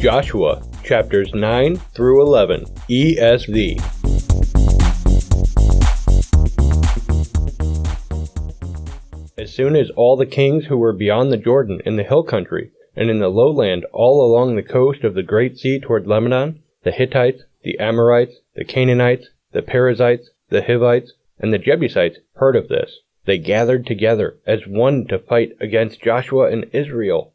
Joshua chapters 9 through 11 ESV. As soon as all the kings who were beyond the Jordan in the hill country and in the lowland all along the coast of the great sea toward Lebanon, the Hittites, the Amorites, the Canaanites, the Perizzites, the Hivites, and the Jebusites heard of this, they gathered together as one to fight against Joshua and Israel.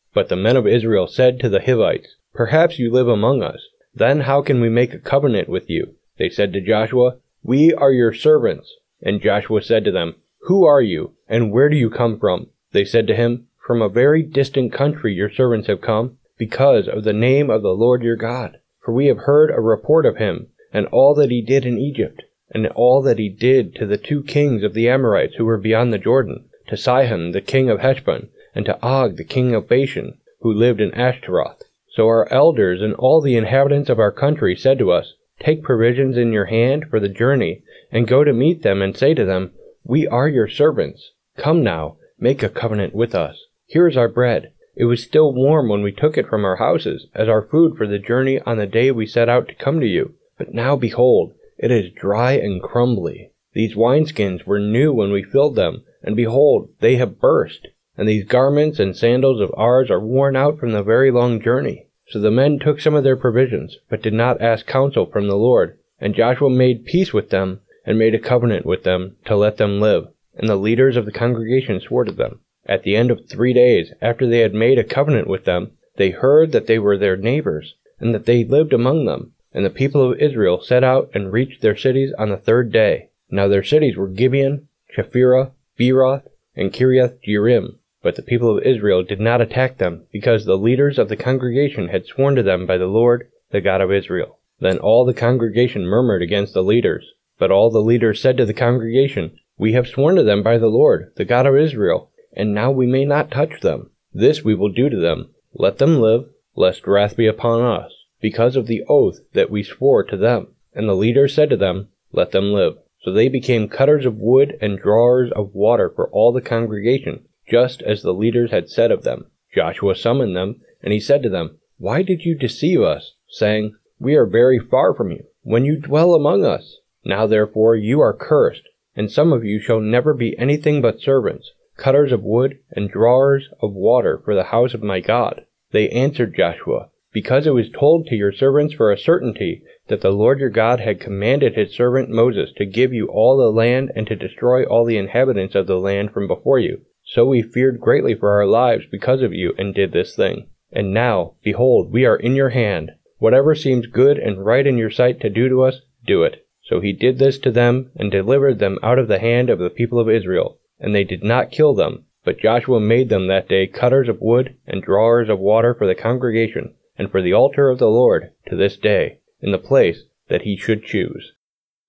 But the men of Israel said to the Hivites, Perhaps you live among us. Then how can we make a covenant with you? They said to Joshua, We are your servants. And Joshua said to them, Who are you, and where do you come from? They said to him, From a very distant country your servants have come, because of the name of the Lord your God. For we have heard a report of him, and all that he did in Egypt, and all that he did to the two kings of the Amorites who were beyond the Jordan, to Sihon the king of Heshbon, and to Og the king of Bashan, who lived in Ashtaroth. So our elders and all the inhabitants of our country said to us, Take provisions in your hand for the journey, and go to meet them, and say to them, We are your servants. Come now, make a covenant with us. Here is our bread. It was still warm when we took it from our houses, as our food for the journey on the day we set out to come to you. But now behold, it is dry and crumbly. These wineskins were new when we filled them, and behold, they have burst and these garments and sandals of ours are worn out from the very long journey. So the men took some of their provisions, but did not ask counsel from the Lord. And Joshua made peace with them, and made a covenant with them, to let them live. And the leaders of the congregation swore to them. At the end of three days, after they had made a covenant with them, they heard that they were their neighbors, and that they lived among them. And the people of Israel set out and reached their cities on the third day. Now their cities were Gibeon, Chephirah, Beeroth, and Kiriath Jearim. But the people of Israel did not attack them, because the leaders of the congregation had sworn to them by the Lord, the God of Israel. Then all the congregation murmured against the leaders. But all the leaders said to the congregation, We have sworn to them by the Lord, the God of Israel, and now we may not touch them. This we will do to them. Let them live, lest wrath be upon us, because of the oath that we swore to them. And the leaders said to them, Let them live. So they became cutters of wood and drawers of water for all the congregation just as the leaders had said of them. Joshua summoned them, and he said to them, Why did you deceive us, saying, We are very far from you, when you dwell among us? Now therefore you are cursed, and some of you shall never be anything but servants, cutters of wood, and drawers of water for the house of my God. They answered Joshua, Because it was told to your servants for a certainty that the Lord your God had commanded his servant Moses to give you all the land and to destroy all the inhabitants of the land from before you. So we feared greatly for our lives because of you and did this thing. And now, behold, we are in your hand. Whatever seems good and right in your sight to do to us, do it. So he did this to them and delivered them out of the hand of the people of Israel. And they did not kill them, but Joshua made them that day cutters of wood and drawers of water for the congregation and for the altar of the Lord to this day, in the place that he should choose.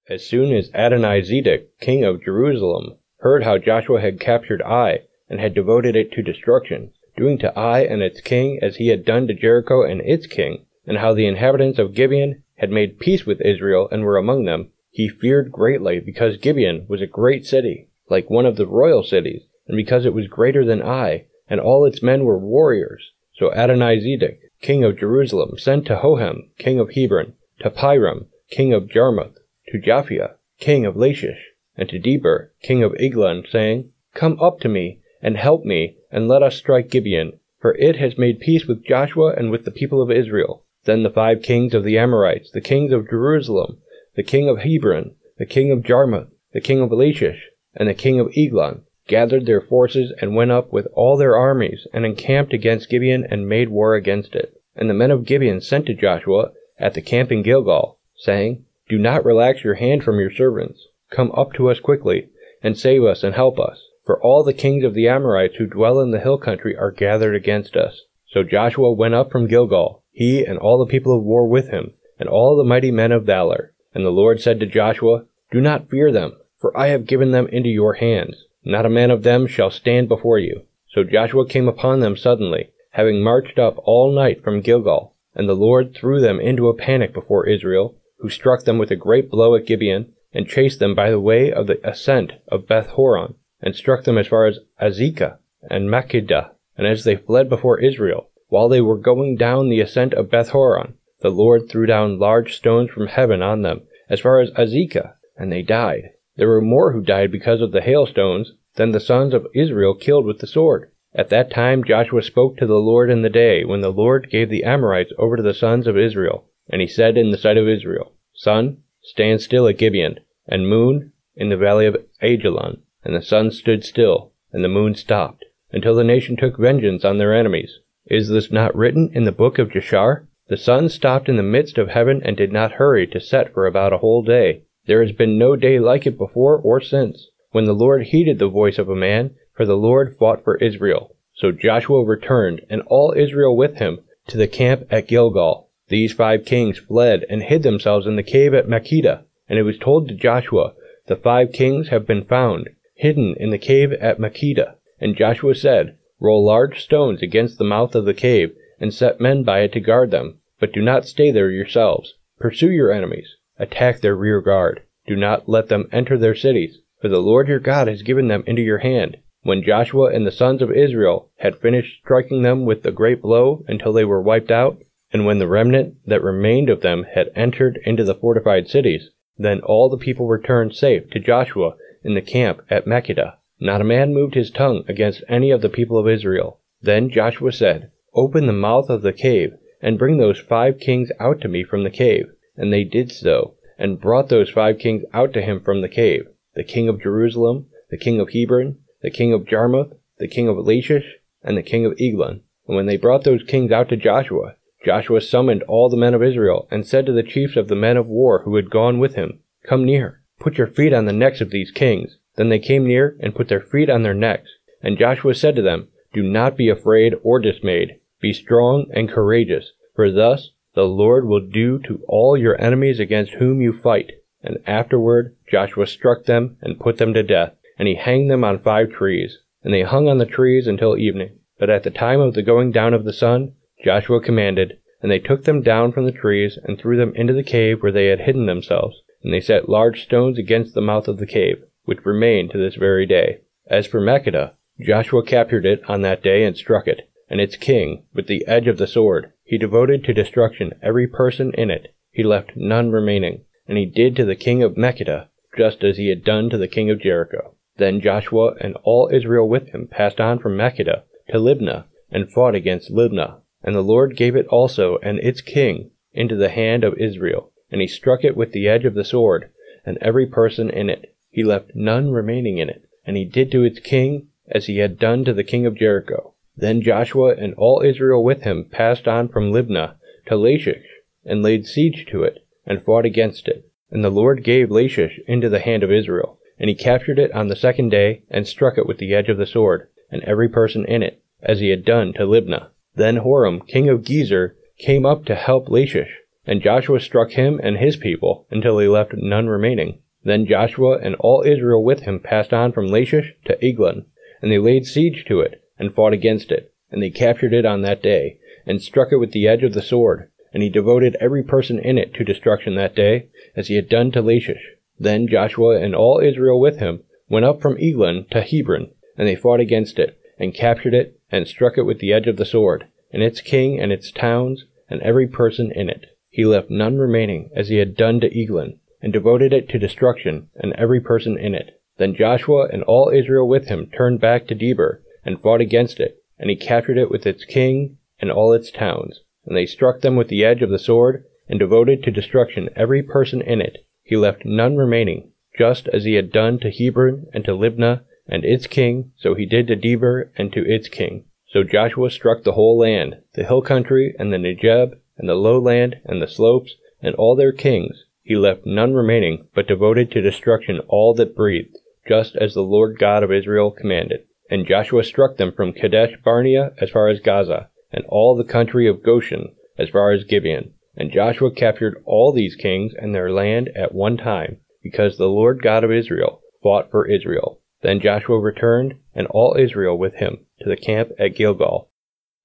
As soon as Adoni-zedek, king of Jerusalem, heard how Joshua had captured Ai, and had devoted it to destruction, doing to Ai and its king as he had done to Jericho and its king, and how the inhabitants of Gibeon had made peace with Israel and were among them, he feared greatly because Gibeon was a great city, like one of the royal cities, and because it was greater than Ai, and all its men were warriors. So Adoni-zedek, king of Jerusalem, sent to Hoham, king of Hebron, to Piram, king of Jarmuth, to Japhia, king of Lachish, and to Debir, king of Eglon, saying, Come up to me, and help me, and let us strike Gibeon, for it has made peace with Joshua and with the people of Israel. Then the five kings of the Amorites, the kings of Jerusalem, the king of Hebron, the king of Jarmuth, the king of Lachish, and the king of Eglon, gathered their forces and went up with all their armies, and encamped against Gibeon and made war against it. And the men of Gibeon sent to Joshua at the camp in Gilgal, saying, Do not relax your hand from your servants. Come up to us quickly, and save us and help us. For all the kings of the Amorites who dwell in the hill country are gathered against us. So Joshua went up from Gilgal, he and all the people of war with him, and all the mighty men of valor. And the Lord said to Joshua, Do not fear them, for I have given them into your hands. Not a man of them shall stand before you. So Joshua came upon them suddenly, having marched up all night from Gilgal. And the Lord threw them into a panic before Israel, who struck them with a great blow at Gibeon, and chased them by the way of the ascent of Beth Horon, and struck them as far as Azekah and Makkedah. And as they fled before Israel, while they were going down the ascent of Beth Horon, the Lord threw down large stones from heaven on them, as far as Azekah, and they died. There were more who died because of the hailstones than the sons of Israel killed with the sword. At that time Joshua spoke to the Lord in the day when the Lord gave the Amorites over to the sons of Israel. And he said in the sight of Israel, Sun, stand still at Gibeon, and moon in the valley of Aijalon. And the sun stood still, and the moon stopped, until the nation took vengeance on their enemies. Is this not written in the book of Jashar? The sun stopped in the midst of heaven and did not hurry to set for about a whole day. There has been no day like it before or since, when the Lord heeded the voice of a man, for the Lord fought for Israel. So Joshua returned, and all Israel with him, to the camp at Gilgal. These five kings fled and hid themselves in the cave at Makkedah. And it was told to Joshua, The five kings have been found, hidden in the cave at Makkedah. And Joshua said, Roll large stones against the mouth of the cave, and set men by it to guard them. But do not stay there yourselves. Pursue your enemies. Attack their rear guard. Do not let them enter their cities, for the Lord your God has given them into your hand. When Joshua and the sons of Israel had finished striking them with the great blow until they were wiped out, and when the remnant that remained of them had entered into the fortified cities, then all the people returned safe to Joshua in the camp at Makkedah. Not a man moved his tongue against any of the people of Israel. Then Joshua said, Open the mouth of the cave, and bring those five kings out to me from the cave. And they did so, and brought those five kings out to him from the cave the king of Jerusalem, the king of Hebron, the king of Jarmuth, the king of Lachish, and the king of Eglon. And when they brought those kings out to Joshua, Joshua summoned all the men of Israel, and said to the chiefs of the men of war who had gone with him, Come near, put your feet on the necks of these kings. Then they came near, and put their feet on their necks. And Joshua said to them, Do not be afraid or dismayed. Be strong and courageous, for thus the Lord will do to all your enemies against whom you fight. And afterward Joshua struck them and put them to death, and he hanged them on five trees. And they hung on the trees until evening. But at the time of the going down of the sun, Joshua commanded, and they took them down from the trees and threw them into the cave where they had hidden themselves. And they set large stones against the mouth of the cave, which remain to this very day. As for Makkedah, Joshua captured it on that day and struck it, and its king, with the edge of the sword. He devoted to destruction every person in it. He left none remaining. And he did to the king of Makkedah just as he had done to the king of Jericho. Then Joshua and all Israel with him passed on from Makkedah to Libnah, and fought against Libnah. And the Lord gave it also and its king into the hand of Israel, and he struck it with the edge of the sword, and every person in it. He left none remaining in it. And he did to its king as he had done to the king of Jericho. Then Joshua and all Israel with him passed on from Libnah to Lachish, and laid siege to it, and fought against it. And the Lord gave Lachish into the hand of Israel, and he captured it on the second day, and struck it with the edge of the sword, and every person in it, as he had done to Libnah. Then Horam, king of Gezer, came up to help Lachish, and Joshua struck him and his people until he left none remaining. Then Joshua and all Israel with him passed on from Lachish to Eglon, and they laid siege to it, and fought against it. And they captured it on that day, and struck it with the edge of the sword. And he devoted every person in it to destruction that day, as he had done to Lachish. Then Joshua and all Israel with him went up from Eglon to Hebron, and they fought against it, and captured it, and struck it with the edge of the sword, and its king and its towns, and every person in it. He left none remaining, as he had done to Eglon, and devoted it to destruction, and every person in it. Then Joshua and all Israel with him turned back to Debir, and fought against it, and he captured it with its king and all its towns. And they struck them with the edge of the sword, and devoted to destruction every person in it. He left none remaining, just as he had done to Hebron and to Libnah, and its king, so he did to Debir and to its king. So Joshua struck the whole land, the hill country, and the Negeb, and the lowland, and the slopes, and all their kings. He left none remaining, but devoted to destruction all that breathed, just as the Lord God of Israel commanded. And Joshua struck them from Kadesh Barnea as far as Gaza, and all the country of Goshen, as far as Gibeon. And Joshua captured all these kings and their land at one time, because the Lord God of Israel fought for Israel. Then Joshua returned, and all Israel with him, to the camp at Gilgal.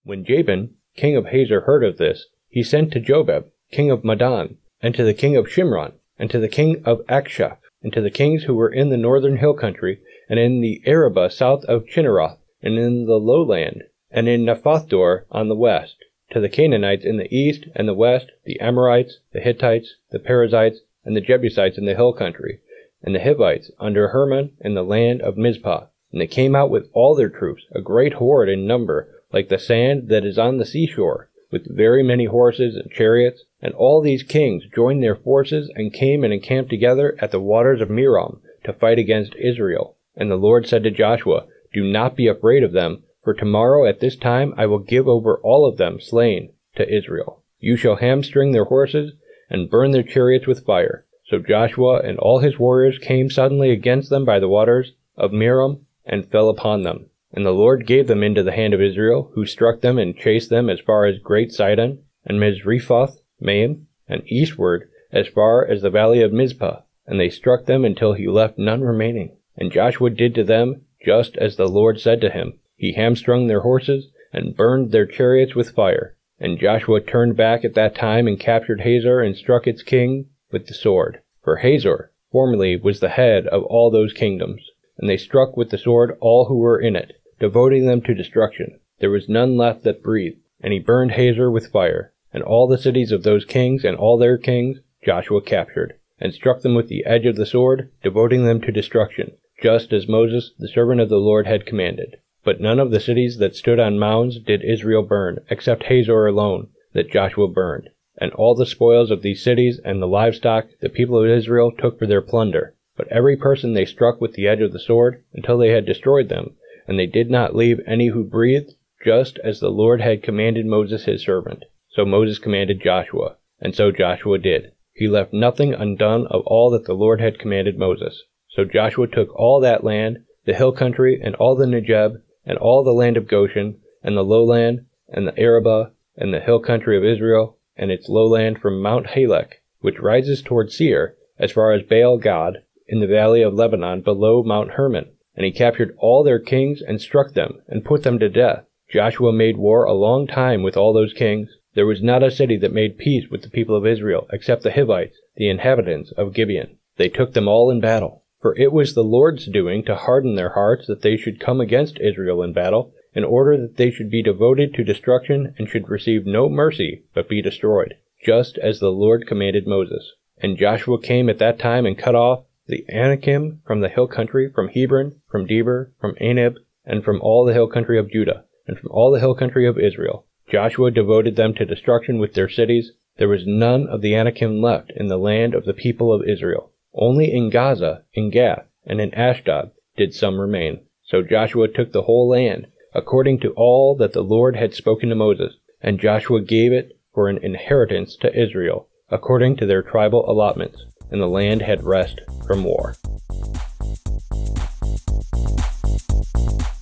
When Jabin, king of Hazor, heard of this, he sent to Jobab, king of Madon, and to the king of Shimron, and to the king of Achshaph, and to the kings who were in the northern hill country, and in the Arabah south of Chinneroth, and in the lowland, and in Naphoth-dor on the west, to the Canaanites in the east and the west, the Amorites, the Hittites, the Perizzites, and the Jebusites in the hill country, and the Hivites under Hermon in the land of Mizpah. And they came out with all their troops, a great horde in number, like the sand that is on the seashore, with very many horses and chariots. And all these kings joined their forces and came and encamped together at the waters of Merom to fight against Israel. And the Lord said to Joshua, Do not be afraid of them, for tomorrow at this time I will give over all of them slain to Israel. You shall hamstring their horses and burn their chariots with fire. So Joshua and all his warriors came suddenly against them by the waters of Merom and fell upon them. And the Lord gave them into the hand of Israel, who struck them and chased them as far as Great Sidon and Misrephoth Maim, and eastward as far as the valley of Mizpah. And they struck them until he left none remaining. And Joshua did to them just as the Lord said to him. He hamstrung their horses and burned their chariots with fire. And Joshua turned back at that time and captured Hazor and struck its king with the sword. For Hazor formerly was the head of all those kingdoms. And they struck with the sword all who were in it, devoting them to destruction. There was none left that breathed. And he burned Hazor with fire. And all the cities of those kings and all their kings Joshua captured, and struck them with the edge of the sword, devoting them to destruction, just as Moses, the servant of the Lord, had commanded. But none of the cities that stood on mounds did Israel burn, except Hazor alone, that Joshua burned. And all the spoils of these cities and the livestock the people of Israel took for their plunder. But every person they struck with the edge of the sword, until they had destroyed them, and they did not leave any who breathed, just as the Lord had commanded Moses his servant. So Moses commanded Joshua, and so Joshua did. He left nothing undone of all that the Lord had commanded Moses. So Joshua took all that land, the hill country, and all the Negeb, and all the land of Goshen, and the lowland, and the Arabah, and the hill country of Israel, and its lowland from Mount Halak, which rises toward Seir, as far as Baal Gad, in the valley of Lebanon below Mount Hermon. And he captured all their kings and struck them, and put them to death. Joshua made war a long time with all those kings. There was not a city that made peace with the people of Israel, except the Hivites, the inhabitants of Gibeon. They took them all in battle. For it was the Lord's doing to harden their hearts that they should come against Israel in battle, in order that they should be devoted to destruction and should receive no mercy, but be destroyed, just as the Lord commanded Moses. And Joshua came at that time and cut off the Anakim from the hill country, from Hebron, from Debir, from Anab, and from all the hill country of Judah, and from all the hill country of Israel. Joshua devoted them to destruction with their cities. There was none of the Anakim left in the land of the people of Israel. Only in Gaza, in Gath, and in Ashdod did some remain. So Joshua took the whole land, according to all that the Lord had spoken to Moses, and Joshua gave it for an inheritance to Israel, according to their tribal allotments, and the land had rest from war.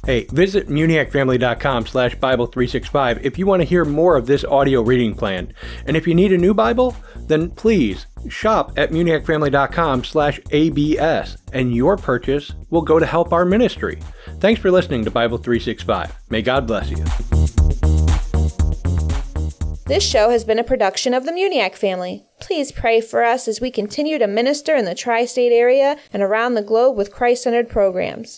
Hey, visit muniacfamily.com slash Bible365 if you want to hear more of this audio reading plan. And if you need a new Bible, then please shop at muniacfamily.com slash ABS and your purchase will go to help our ministry. Thanks for listening to Bible 365. May God bless you. This show has been a production of the Muniac family. Please pray for us as we continue to minister in the tri state area and around the globe with Christ centered programs.